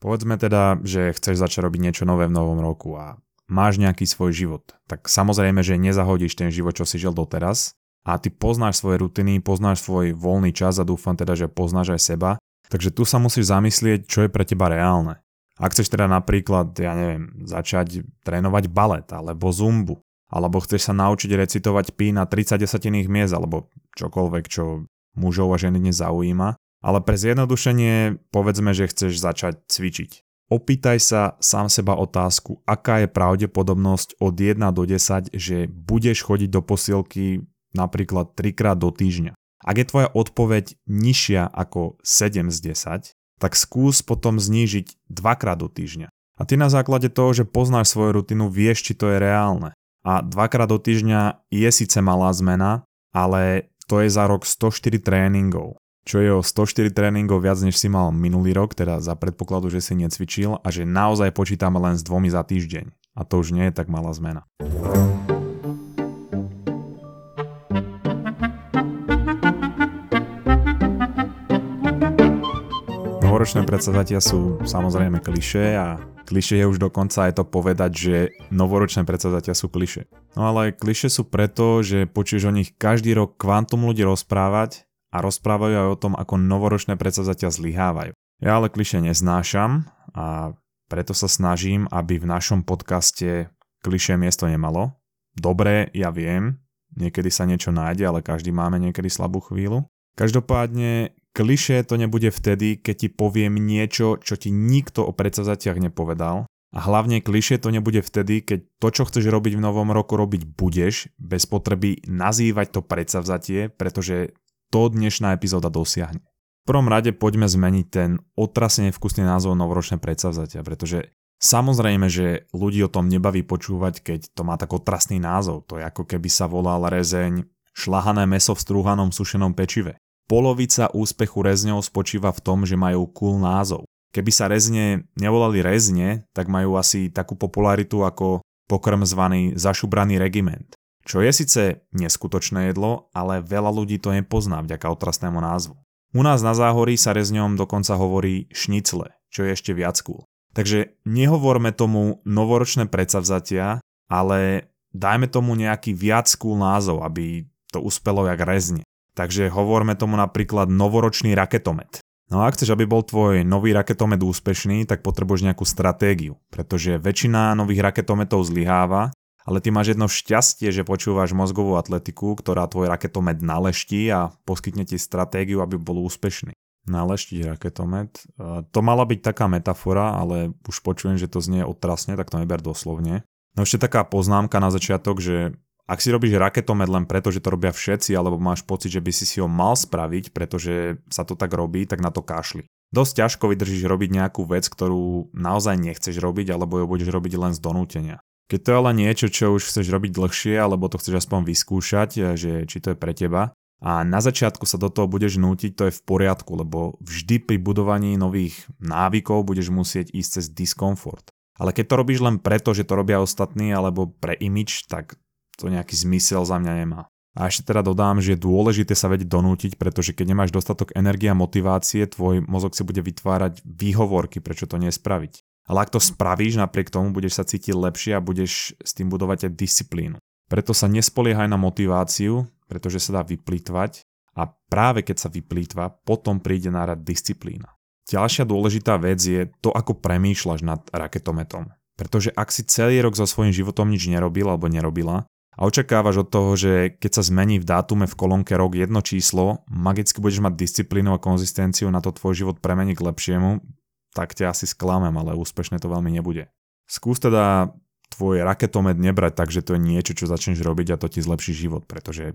Povedzme teda, že chceš začať robiť niečo nové v novom roku a máš nejaký svoj život. Tak samozrejme, že nezahodíš ten život, čo si žil doteraz a ty poznáš svoje rutiny, poznáš svoj voľný čas a dúfam teda, že poznáš aj seba. Takže tu sa musíš zamyslieť, čo je pre teba reálne. Ak chceš teda napríklad, ja neviem, začať trénovať balet alebo zumbu, alebo chceš sa naučiť recitovať pi na 30 desatinných miest, alebo čokoľvek, čo mužov a ženy dnes zaujíma. Ale pre zjednodušenie povedzme, že chceš začať cvičiť. Opýtaj sa sám seba otázku, aká je pravdepodobnosť od 1 do 10, že budeš chodiť do posilky napríklad 3 krát do týždňa. Ak je tvoja odpoveď nižšia ako 7 z 10, tak skús potom znížiť 2 krát do týždňa. A ty na základe toho, že poznáš svoju rutinu, vieš, či to je reálne. A dvakrát do týždňa je síce malá zmena, ale to je za rok 104 tréningov. Čo je o 104 tréningov viac než si mal minulý rok, teda za predpokladu, že si necvičil a že naozaj počítame len s dvomi za týždeň. A to už nie je tak malá zmena. Novoročné predsavzatia sú samozrejme kliše a Kliše je už dokonca aj to povedať, že novoročné predsavzatia sú kliše. No ale kliše sú preto, že počuješ o nich každý rok kvantum ľudí rozprávať a rozprávajú aj o tom, ako novoročné predsavzatia zlyhávajú. Ja ale kliše neznášam a preto sa snažím, aby v našom podcaste kliše miesto nemalo. Dobre, ja viem, niekedy sa niečo nájde, ale každý máme niekedy slabú chvíľu. Každopádne Klišé to nebude vtedy, keď ti poviem niečo, čo ti nikto o predsavzatiach nepovedal. A hlavne klišé to nebude vtedy, keď to, čo chceš robiť v novom roku, robiť budeš, bez potreby nazývať to predsavzatie, pretože to dnešná epizóda dosiahne. V prvom rade poďme zmeniť ten otrasne vkusný názov novoročné predsavzatia, pretože samozrejme, že ľudí o tom nebaví počúvať, keď to má tak otrasný názov. To je ako keby sa volal rezeň šlahané meso v strúhanom sušenom pečive. Polovica úspechu rezňov spočíva v tom, že majú cool názov. Keby sa rezne nevolali rezne, tak majú asi takú popularitu ako pokrm zvaný zašubraný regiment. Čo je síce neskutočné jedlo, ale veľa ľudí to nepozná vďaka otrasnému názvu. U nás na záhorí sa rezňom dokonca hovorí šnicle, čo je ešte viac cool. Takže nehovorme tomu novoročné predsavzatia, ale dajme tomu nejaký viac cool názov, aby to uspelo jak rezne. Takže hovorme tomu napríklad novoročný raketomet. No a ak chceš, aby bol tvoj nový raketomet úspešný, tak potrebuješ nejakú stratégiu, pretože väčšina nových raketometov zlyháva, ale ty máš jedno šťastie, že počúvaš mozgovú atletiku, ktorá tvoj raketomet naleští a poskytne ti stratégiu, aby bol úspešný. Naleštiť raketomet. To mala byť taká metafora, ale už počujem, že to znie otrasne, tak to neber doslovne. No ešte taká poznámka na začiatok, že ak si robíš raketomet len preto, že to robia všetci, alebo máš pocit, že by si si ho mal spraviť, pretože sa to tak robí, tak na to kašli. Dosť ťažko vydržíš robiť nejakú vec, ktorú naozaj nechceš robiť, alebo ju budeš robiť len z donútenia. Keď to je ale niečo, čo už chceš robiť dlhšie, alebo to chceš aspoň vyskúšať, že či to je pre teba, a na začiatku sa do toho budeš nútiť, to je v poriadku, lebo vždy pri budovaní nových návykov budeš musieť ísť cez diskomfort. Ale keď to robíš len preto, že to robia ostatní alebo pre imič, tak to nejaký zmysel za mňa nemá. A ešte teda dodám, že je dôležité sa vedieť donútiť, pretože keď nemáš dostatok energie a motivácie, tvoj mozog si bude vytvárať výhovorky, prečo to nespraviť. Ale ak to spravíš, napriek tomu budeš sa cítiť lepšie a budeš s tým budovať aj disciplínu. Preto sa nespoliehaj na motiváciu, pretože sa dá vyplýtvať a práve keď sa vyplýtva, potom príde na rad disciplína. Ďalšia dôležitá vec je to, ako premýšľaš nad raketometom. Pretože ak si celý rok so svojím životom nič nerobil alebo nerobila, a očakávaš od toho, že keď sa zmení v dátume v kolónke rok jedno číslo, magicky budeš mať disciplínu a konzistenciu na to tvoj život premeniť k lepšiemu, tak ťa asi sklamem, ale úspešne to veľmi nebude. Skús teda tvoj raketomet nebrať tak, že to je niečo, čo začneš robiť a to ti zlepší život, pretože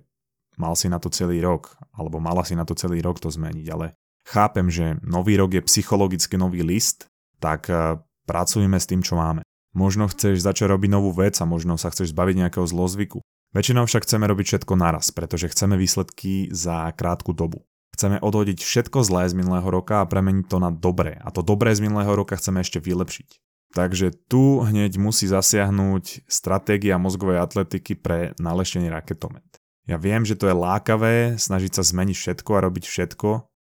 mal si na to celý rok, alebo mala si na to celý rok to zmeniť, ale chápem, že nový rok je psychologicky nový list, tak eh, pracujeme s tým, čo máme. Možno chceš začať robiť novú vec a možno sa chceš zbaviť nejakého zlozvyku. Väčšinou však chceme robiť všetko naraz, pretože chceme výsledky za krátku dobu. Chceme odhodiť všetko zlé z minulého roka a premeniť to na dobré. A to dobré z minulého roka chceme ešte vylepšiť. Takže tu hneď musí zasiahnuť stratégia mozgovej atletiky pre naleštený raketomet. Ja viem, že to je lákavé snažiť sa zmeniť všetko a robiť všetko,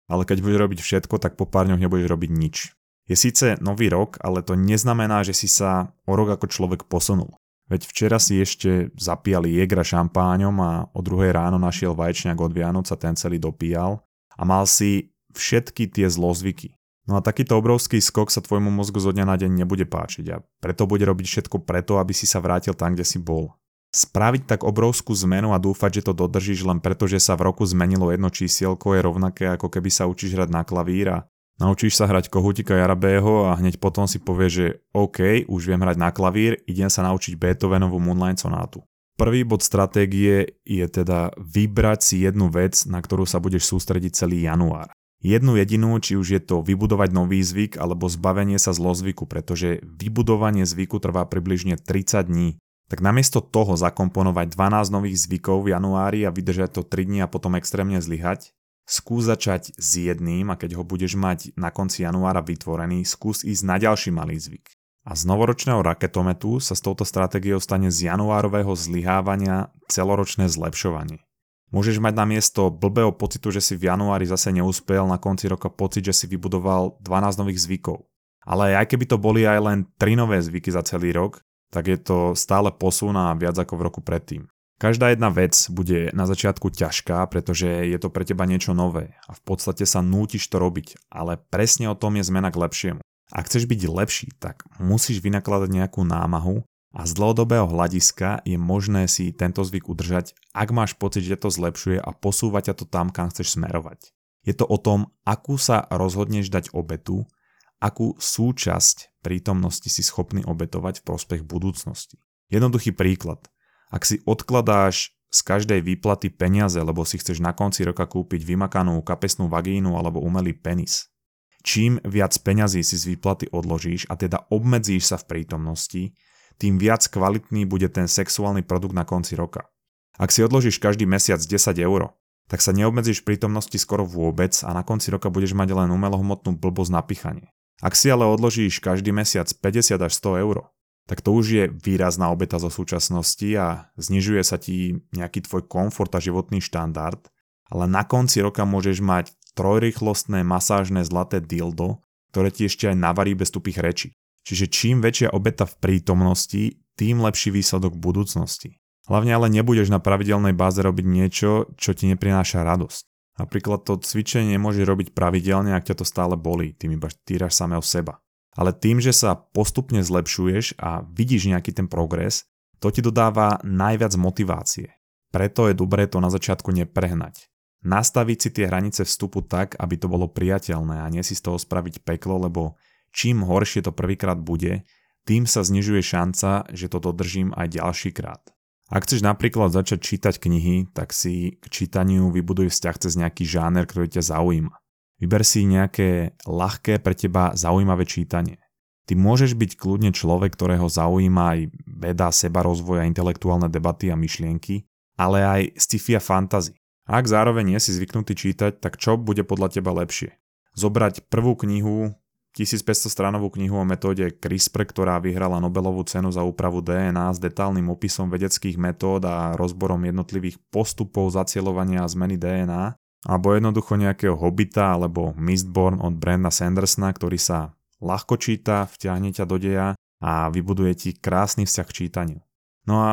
ale keď budeš robiť všetko, tak po pár dňoch nebudeš robiť nič. Je síce nový rok, ale to neznamená, že si sa o rok ako človek posunul. Veď včera si ešte zapíjali jegra šampáňom a o druhej ráno našiel vajčňak od Vianoc a ten celý dopíjal a mal si všetky tie zlozvyky. No a takýto obrovský skok sa tvojmu mozgu zo dňa na deň nebude páčiť a preto bude robiť všetko preto, aby si sa vrátil tam, kde si bol. Spraviť tak obrovskú zmenu a dúfať, že to dodržíš len preto, že sa v roku zmenilo jedno čísielko je rovnaké ako keby sa učíš hrať na klavír a naučíš sa hrať Kohutika Jarabého a hneď potom si povieš, že OK, už viem hrať na klavír, idem sa naučiť Beethovenovú Moonlight sonátu. Prvý bod stratégie je teda vybrať si jednu vec, na ktorú sa budeš sústrediť celý január jednu jedinú, či už je to vybudovať nový zvyk alebo zbavenie sa zlozvyku, pretože vybudovanie zvyku trvá približne 30 dní. Tak namiesto toho zakomponovať 12 nových zvykov v januári a vydržať to 3 dní a potom extrémne zlyhať, skús začať s jedným a keď ho budeš mať na konci januára vytvorený, skús ísť na ďalší malý zvyk. A z novoročného raketometu sa s touto stratégiou stane z januárového zlyhávania celoročné zlepšovanie. Môžeš mať na miesto blbého pocitu, že si v januári zase neúspel, na konci roka pocit, že si vybudoval 12 nových zvykov. Ale aj keby to boli aj len 3 nové zvyky za celý rok, tak je to stále posun a viac ako v roku predtým. Každá jedna vec bude na začiatku ťažká, pretože je to pre teba niečo nové a v podstate sa nútiš to robiť, ale presne o tom je zmena k lepšiemu. Ak chceš byť lepší, tak musíš vynakladať nejakú námahu a z dlhodobého hľadiska je možné si tento zvyk udržať, ak máš pocit, že to zlepšuje a posúva ťa to tam, kam chceš smerovať. Je to o tom, akú sa rozhodneš dať obetu, akú súčasť prítomnosti si schopný obetovať v prospech budúcnosti. Jednoduchý príklad. Ak si odkladáš z každej výplaty peniaze, lebo si chceš na konci roka kúpiť vymakanú kapesnú vagínu alebo umelý penis, čím viac peňazí si z výplaty odložíš a teda obmedzíš sa v prítomnosti, tým viac kvalitný bude ten sexuálny produkt na konci roka. Ak si odložíš každý mesiac 10 eur, tak sa neobmedzíš prítomnosti skoro vôbec a na konci roka budeš mať len umelohmotnú blbosť na pichanie. Ak si ale odložíš každý mesiac 50 až 100 eur, tak to už je výrazná obeta zo súčasnosti a znižuje sa ti nejaký tvoj komfort a životný štandard, ale na konci roka môžeš mať trojrýchlostné masážne zlaté dildo, ktoré ti ešte aj navarí bez tupých rečí. Čiže čím väčšia obeta v prítomnosti, tým lepší výsledok v budúcnosti. Hlavne ale nebudeš na pravidelnej báze robiť niečo, čo ti neprináša radosť. Napríklad to cvičenie môže robiť pravidelne, ak ťa to stále bolí, tým iba týraš samého seba. Ale tým, že sa postupne zlepšuješ a vidíš nejaký ten progres, to ti dodáva najviac motivácie. Preto je dobré to na začiatku neprehnať. Nastaviť si tie hranice vstupu tak, aby to bolo priateľné a nie si z toho spraviť peklo, lebo čím horšie to prvýkrát bude, tým sa znižuje šanca, že to dodržím aj ďalší krát. Ak chceš napríklad začať čítať knihy, tak si k čítaniu vybuduj vzťah cez nejaký žáner, ktorý ťa zaujíma. Vyber si nejaké ľahké pre teba zaujímavé čítanie. Ty môžeš byť kľudne človek, ktorého zaujíma aj veda, seba rozvoja, intelektuálne debaty a myšlienky, ale aj sci-fi a fantasy. Ak zároveň nie si zvyknutý čítať, tak čo bude podľa teba lepšie? Zobrať prvú knihu, 1500 stranovú knihu o metóde CRISPR, ktorá vyhrala Nobelovú cenu za úpravu DNA s detálnym opisom vedeckých metód a rozborom jednotlivých postupov zacielovania a zmeny DNA, alebo jednoducho nejakého Hobita alebo Mistborn od Brenda Sandersona, ktorý sa ľahko číta, vťahne ťa do deja a vybuduje ti krásny vzťah k čítaniu. No a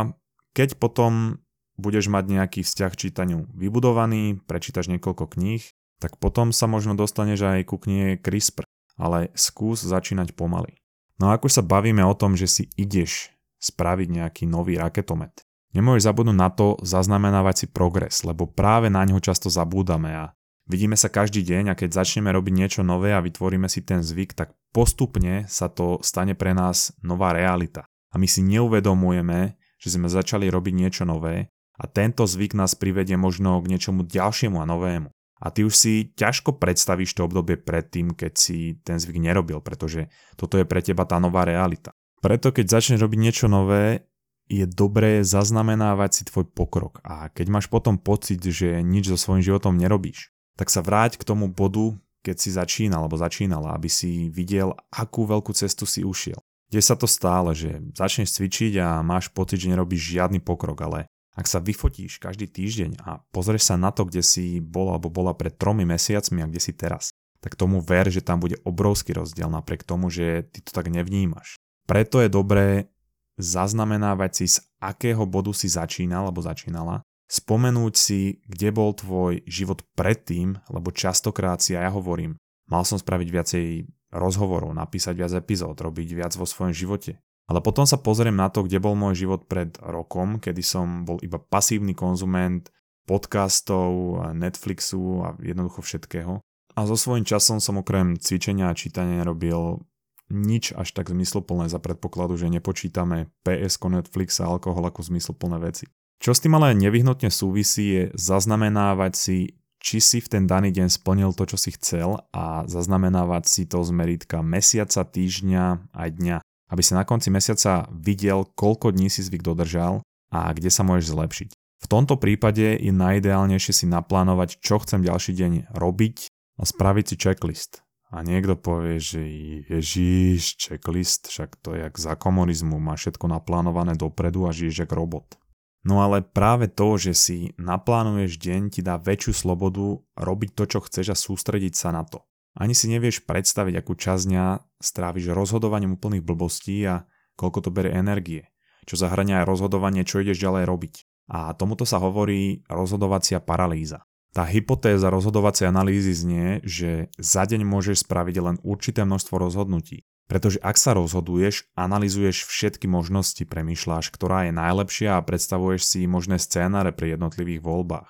keď potom budeš mať nejaký vzťah čítaniu vybudovaný, prečítaš niekoľko kníh, tak potom sa možno dostaneš aj ku knihe CRISPR, ale skús začínať pomaly. No a ako sa bavíme o tom, že si ideš spraviť nejaký nový raketomet, nemôžeš zabudnúť na to zaznamenávať si progres, lebo práve na ňo často zabúdame a vidíme sa každý deň a keď začneme robiť niečo nové a vytvoríme si ten zvyk, tak postupne sa to stane pre nás nová realita. A my si neuvedomujeme, že sme začali robiť niečo nové a tento zvyk nás privedie možno k niečomu ďalšiemu a novému. A ty už si ťažko predstavíš to obdobie predtým, keď si ten zvyk nerobil, pretože toto je pre teba tá nová realita. Preto keď začneš robiť niečo nové, je dobré zaznamenávať si tvoj pokrok a keď máš potom pocit, že nič so svojím životom nerobíš, tak sa vráť k tomu bodu, keď si začínal alebo začínala, aby si videl, akú veľkú cestu si ušiel. Deje sa to stále, že začneš cvičiť a máš pocit, že nerobíš žiadny pokrok, ale ak sa vyfotíš každý týždeň a pozrieš sa na to, kde si bol alebo bola pred tromi mesiacmi a kde si teraz, tak tomu ver, že tam bude obrovský rozdiel napriek tomu, že ty to tak nevnímaš. Preto je dobré zaznamenávať si, z akého bodu si začínal alebo začínala, spomenúť si, kde bol tvoj život predtým, lebo častokrát si ja hovorím, mal som spraviť viacej rozhovorov, napísať viac epizód, robiť viac vo svojom živote. Ale potom sa pozriem na to, kde bol môj život pred rokom, kedy som bol iba pasívny konzument podcastov, Netflixu a jednoducho všetkého. A so svojím časom som okrem cvičenia a čítania robil nič až tak zmysluplné za predpokladu, že nepočítame PS, Netflix a alkohol ako zmysluplné veci. Čo s tým ale nevyhnutne súvisí je zaznamenávať si, či si v ten daný deň splnil to, čo si chcel a zaznamenávať si to z meritka mesiaca, týždňa aj dňa, aby si na konci mesiaca videl, koľko dní si zvyk dodržal a kde sa môžeš zlepšiť. V tomto prípade je najideálnejšie si naplánovať, čo chcem ďalší deň robiť a spraviť si checklist. A niekto povie, že ježíš, checklist, však to je jak za komunizmu, má všetko naplánované dopredu a žiješ jak robot. No ale práve to, že si naplánuješ deň, ti dá väčšiu slobodu robiť to, čo chceš a sústrediť sa na to. Ani si nevieš predstaviť, akú časť dňa stráviš rozhodovaním úplných blbostí a koľko to berie energie. Čo zahrania aj rozhodovanie, čo ideš ďalej robiť. A tomuto sa hovorí rozhodovacia paralýza. Tá hypotéza rozhodovacej analýzy znie, že za deň môžeš spraviť len určité množstvo rozhodnutí. Pretože ak sa rozhoduješ, analizuješ všetky možnosti, premýšľaš, ktorá je najlepšia a predstavuješ si možné scénáre pri jednotlivých voľbách.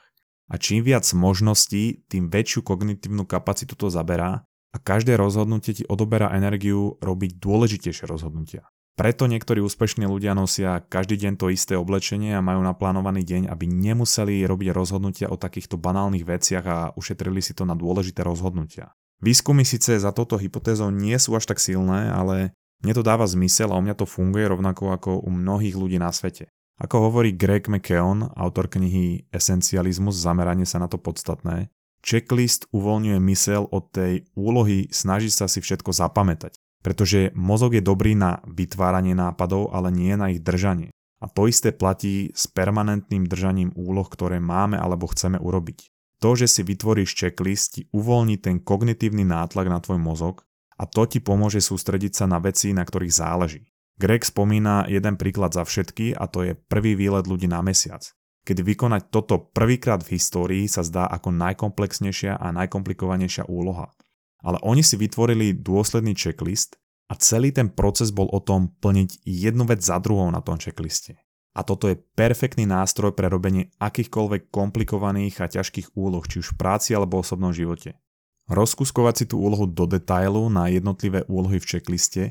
A čím viac možností, tým väčšiu kognitívnu kapacitu to zaberá a každé rozhodnutie ti odoberá energiu robiť dôležitejšie rozhodnutia. Preto niektorí úspešní ľudia nosia každý deň to isté oblečenie a majú naplánovaný deň, aby nemuseli robiť rozhodnutia o takýchto banálnych veciach a ušetrili si to na dôležité rozhodnutia. Výskumy síce za touto hypotézou nie sú až tak silné, ale mne to dáva zmysel a u mňa to funguje rovnako ako u mnohých ľudí na svete. Ako hovorí Greg McKeown, autor knihy Esencializmus, zameranie sa na to podstatné, checklist uvoľňuje mysel od tej úlohy snažiť sa si všetko zapamätať. Pretože mozog je dobrý na vytváranie nápadov, ale nie na ich držanie. A to isté platí s permanentným držaním úloh, ktoré máme alebo chceme urobiť. To, že si vytvoríš checklist, ti uvoľní ten kognitívny nátlak na tvoj mozog a to ti pomôže sústrediť sa na veci, na ktorých záleží. Greg spomína jeden príklad za všetky a to je prvý výlet ľudí na mesiac. Keď vykonať toto prvýkrát v histórii sa zdá ako najkomplexnejšia a najkomplikovanejšia úloha ale oni si vytvorili dôsledný checklist a celý ten proces bol o tom plniť jednu vec za druhou na tom checkliste. A toto je perfektný nástroj pre robenie akýchkoľvek komplikovaných a ťažkých úloh, či už v práci alebo v osobnom živote. Rozkuskovať si tú úlohu do detailu na jednotlivé úlohy v checkliste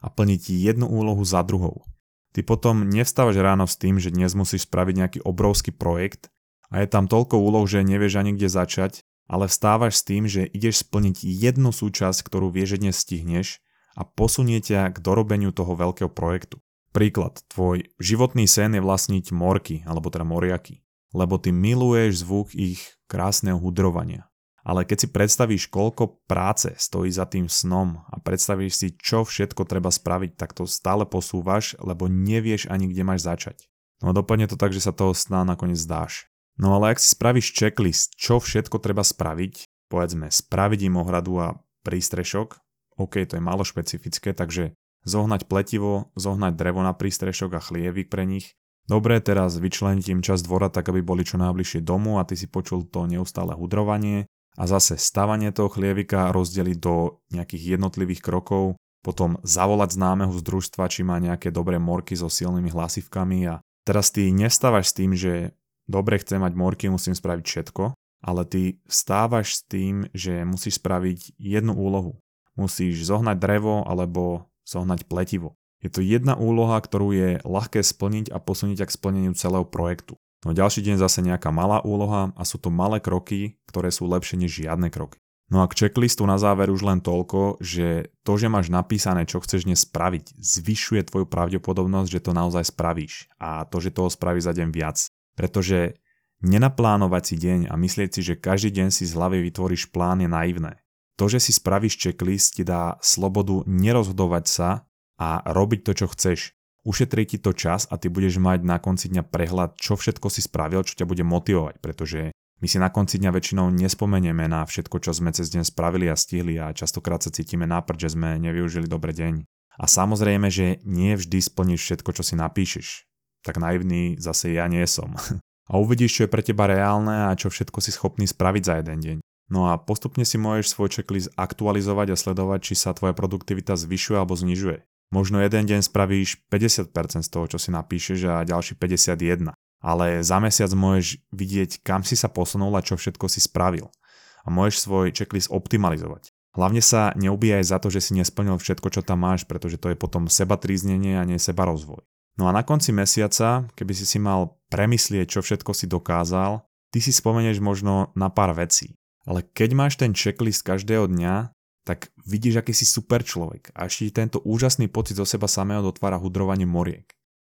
a plniť jednu úlohu za druhou. Ty potom nevstávaš ráno s tým, že dnes musíš spraviť nejaký obrovský projekt a je tam toľko úloh, že nevieš ani kde začať ale vstávaš s tým, že ideš splniť jednu súčasť, ktorú vieš, že dnes stihneš a posunie ťa k dorobeniu toho veľkého projektu. Príklad, tvoj životný sen je vlastniť morky, alebo teda moriaky, lebo ty miluješ zvuk ich krásneho hudrovania. Ale keď si predstavíš, koľko práce stojí za tým snom a predstavíš si, čo všetko treba spraviť, tak to stále posúvaš, lebo nevieš ani kde máš začať. No a dopadne to tak, že sa toho sna nakoniec zdáš. No ale ak si spravíš checklist, čo všetko treba spraviť, povedzme spraviť im ohradu a prístrešok, OK, to je málo špecifické, takže zohnať pletivo, zohnať drevo na prístrešok a chlievik pre nich. Dobre, teraz vyčleniť im čas dvora tak, aby boli čo najbližšie domu a ty si počul to neustále hudrovanie a zase stavanie toho chlievika rozdeliť do nejakých jednotlivých krokov, potom zavolať známeho z družstva, či má nejaké dobré morky so silnými hlasivkami a teraz ty nestávaš s tým, že dobre chcem mať morky, musím spraviť všetko, ale ty vstávaš s tým, že musíš spraviť jednu úlohu. Musíš zohnať drevo alebo zohnať pletivo. Je to jedna úloha, ktorú je ľahké splniť a posunúť k splneniu celého projektu. No ďalší deň zase nejaká malá úloha a sú to malé kroky, ktoré sú lepšie než žiadne kroky. No a k checklistu na záver už len toľko, že to, že máš napísané, čo chceš dnes spraviť, zvyšuje tvoju pravdepodobnosť, že to naozaj spravíš a to, že toho spravíš za deň viac. Pretože nenaplánovať si deň a myslieť si, že každý deň si z hlavy vytvoríš plán je naivné. To, že si spravíš checklist, ti dá slobodu nerozhodovať sa a robiť to, čo chceš. Ušetrí ti to čas a ty budeš mať na konci dňa prehľad, čo všetko si spravil, čo ťa bude motivovať, pretože My si na konci dňa väčšinou nespomenieme na všetko, čo sme cez deň spravili a stihli a častokrát sa cítime náprd, že sme nevyužili dobre deň. A samozrejme, že nie vždy splníš všetko, čo si napíšeš. Tak naivný zase ja nie som. A uvidíš, čo je pre teba reálne a čo všetko si schopný spraviť za jeden deň. No a postupne si môžeš svoj checklist aktualizovať a sledovať, či sa tvoja produktivita zvyšuje alebo znižuje. Možno jeden deň spravíš 50% z toho, čo si napíšeš a ďalší 51 ale za mesiac môžeš vidieť, kam si sa posunul a čo všetko si spravil. A môžeš svoj checklist optimalizovať. Hlavne sa neubíjaj za to, že si nesplnil všetko, čo tam máš, pretože to je potom seba tríznenie a nie seba rozvoj. No a na konci mesiaca, keby si si mal premyslieť, čo všetko si dokázal, ty si spomenieš možno na pár vecí. Ale keď máš ten checklist každého dňa, tak vidíš, aký si super človek a ešte tento úžasný pocit zo seba samého dotvára hudrovanie moriek.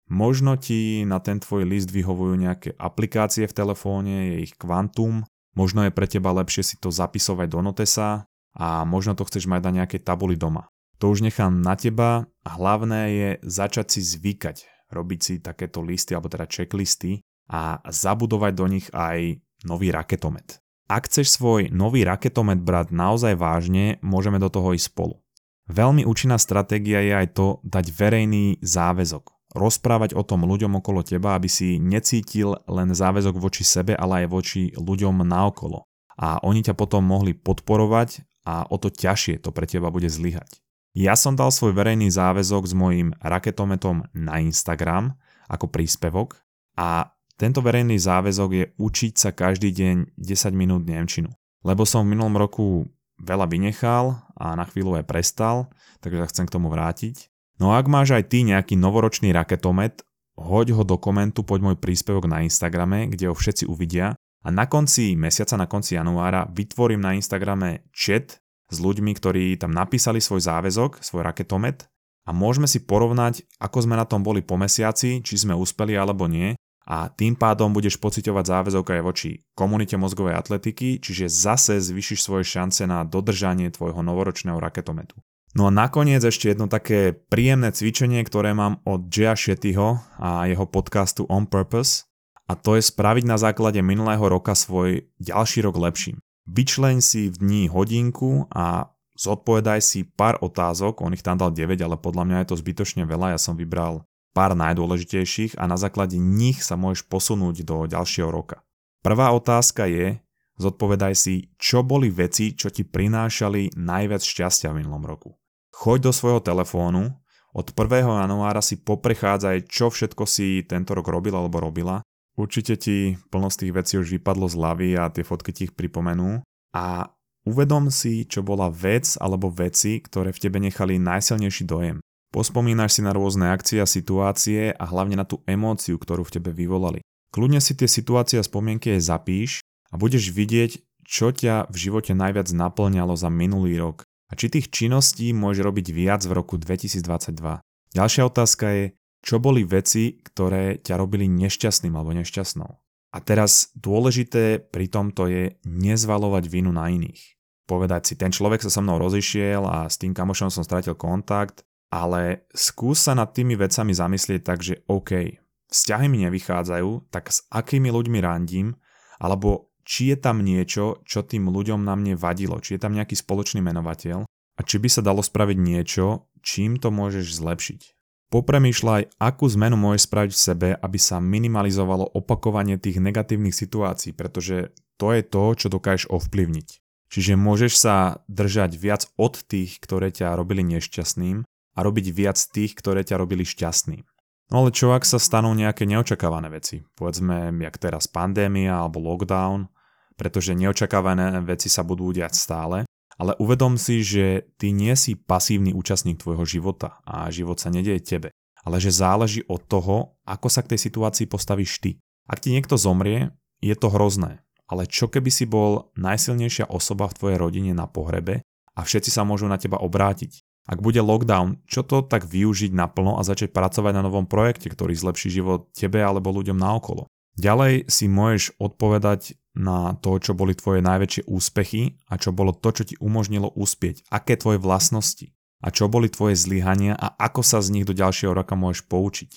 Možno ti na ten tvoj list vyhovujú nejaké aplikácie v telefóne, je ich kvantum, možno je pre teba lepšie si to zapisovať do Notesa a možno to chceš mať na nejakej tabuli doma. To už nechám na teba hlavné je začať si zvykať, robiť si takéto listy alebo teda checklisty a zabudovať do nich aj nový raketomet. Ak chceš svoj nový raketomet brať naozaj vážne, môžeme do toho ísť spolu. Veľmi účinná stratégia je aj to dať verejný záväzok rozprávať o tom ľuďom okolo teba, aby si necítil len záväzok voči sebe, ale aj voči ľuďom naokolo. A oni ťa potom mohli podporovať a o to ťažšie to pre teba bude zlyhať. Ja som dal svoj verejný záväzok s mojím raketometom na Instagram ako príspevok a tento verejný záväzok je učiť sa každý deň 10 minút Nemčinu. Lebo som v minulom roku veľa vynechal a na chvíľu aj prestal, takže sa chcem k tomu vrátiť. No a ak máš aj ty nejaký novoročný raketomet, hoď ho do komentu pod môj príspevok na Instagrame, kde ho všetci uvidia a na konci mesiaca, na konci januára vytvorím na Instagrame chat s ľuďmi, ktorí tam napísali svoj záväzok, svoj raketomet a môžeme si porovnať, ako sme na tom boli po mesiaci, či sme uspeli alebo nie a tým pádom budeš pociťovať záväzok aj voči komunite mozgovej atletiky, čiže zase zvyšíš svoje šance na dodržanie tvojho novoročného raketometu. No a nakoniec ešte jedno také príjemné cvičenie, ktoré mám od Jaya Shettyho a jeho podcastu On Purpose a to je spraviť na základe minulého roka svoj ďalší rok lepším. Vyčleň si v dní hodinku a zodpovedaj si pár otázok, on ich tam dal 9, ale podľa mňa je to zbytočne veľa, ja som vybral pár najdôležitejších a na základe nich sa môžeš posunúť do ďalšieho roka. Prvá otázka je, zodpovedaj si, čo boli veci, čo ti prinášali najviac šťastia v minulom roku. Choď do svojho telefónu, od 1. januára si poprechádzaj, čo všetko si tento rok robil alebo robila. Určite ti plno z tých vecí už vypadlo z hlavy a tie fotky ti ich pripomenú. A uvedom si, čo bola vec alebo veci, ktoré v tebe nechali najsilnejší dojem. Pospomínaš si na rôzne akcie a situácie a hlavne na tú emóciu, ktorú v tebe vyvolali. Kľudne si tie situácie a spomienky aj zapíš a budeš vidieť, čo ťa v živote najviac naplňalo za minulý rok a či tých činností môže robiť viac v roku 2022. Ďalšia otázka je, čo boli veci, ktoré ťa robili nešťastným alebo nešťastnou. A teraz dôležité pri tomto je nezvalovať vinu na iných. Povedať si, ten človek sa so mnou rozišiel a s tým kamošom som stratil kontakt, ale skús sa nad tými vecami zamyslieť tak, že OK, vzťahy mi nevychádzajú, tak s akými ľuďmi randím, alebo či je tam niečo, čo tým ľuďom na mne vadilo, či je tam nejaký spoločný menovateľ a či by sa dalo spraviť niečo, čím to môžeš zlepšiť. Popremýšľaj, akú zmenu môžeš spraviť v sebe, aby sa minimalizovalo opakovanie tých negatívnych situácií, pretože to je to, čo dokážeš ovplyvniť. Čiže môžeš sa držať viac od tých, ktoré ťa robili nešťastným a robiť viac tých, ktoré ťa robili šťastným. No ale čo ak sa stanú nejaké neočakávané veci? Povedzme, jak teraz pandémia alebo lockdown, pretože neočakávané veci sa budú diať stále, ale uvedom si, že ty nie si pasívny účastník tvojho života a život sa nedieje tebe, ale že záleží od toho, ako sa k tej situácii postavíš ty. Ak ti niekto zomrie, je to hrozné, ale čo keby si bol najsilnejšia osoba v tvojej rodine na pohrebe a všetci sa môžu na teba obrátiť. Ak bude lockdown, čo to tak využiť naplno a začať pracovať na novom projekte, ktorý zlepší život tebe alebo ľuďom naokolo. Ďalej si môžeš odpovedať na to, čo boli tvoje najväčšie úspechy a čo bolo to, čo ti umožnilo uspieť, aké tvoje vlastnosti a čo boli tvoje zlyhania a ako sa z nich do ďalšieho roka môžeš poučiť.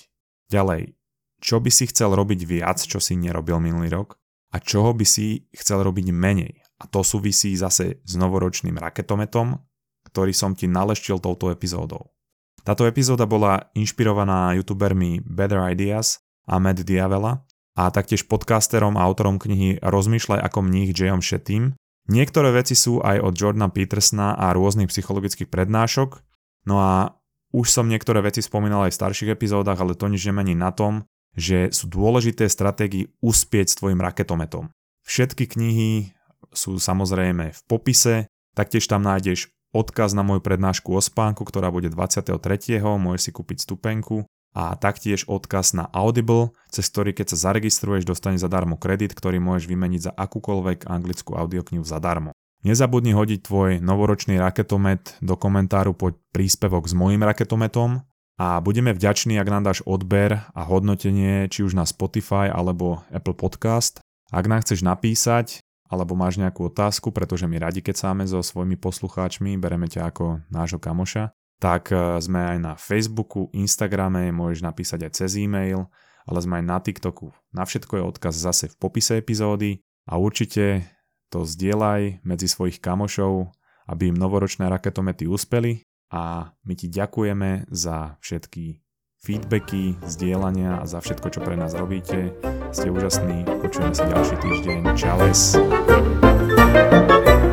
Ďalej, čo by si chcel robiť viac, čo si nerobil minulý rok a čoho by si chcel robiť menej. A to súvisí zase s novoročným raketometom, ktorý som ti naleštil touto epizódou. Táto epizóda bola inšpirovaná youtubermi Better Ideas a Matt Diavela a taktiež podcasterom a autorom knihy Rozmýšľaj ako mních Jayom Shetim. Niektoré veci sú aj od Jordana Petersona a rôznych psychologických prednášok, no a už som niektoré veci spomínal aj v starších epizódach, ale to nič nemení na tom, že sú dôležité stratégie uspieť s tvojim raketometom. Všetky knihy sú samozrejme v popise, taktiež tam nájdeš odkaz na moju prednášku o spánku, ktorá bude 23. Môžeš si kúpiť stupenku a taktiež odkaz na Audible, cez ktorý keď sa zaregistruješ, dostane zadarmo kredit, ktorý môžeš vymeniť za akúkoľvek anglickú audioknihu zadarmo. Nezabudni hodiť tvoj novoročný raketomet do komentáru pod príspevok s mojim raketometom a budeme vďační, ak nám dáš odber a hodnotenie či už na Spotify alebo Apple Podcast. Ak nám chceš napísať alebo máš nejakú otázku, pretože my radi keď sáme so svojimi poslucháčmi, bereme ťa ako nášho kamoša, tak e, sme aj na Facebooku, Instagrame, môžeš napísať aj cez e-mail, ale sme aj na TikToku. Na všetko je odkaz zase v popise epizódy a určite to zdieľaj medzi svojich kamošov, aby im novoročné raketomety uspeli a my ti ďakujeme za všetky feedbacky, zdieľania a za všetko, čo pre nás robíte. Ste úžasní, počujeme sa ďalší týždeň. Čales! thank you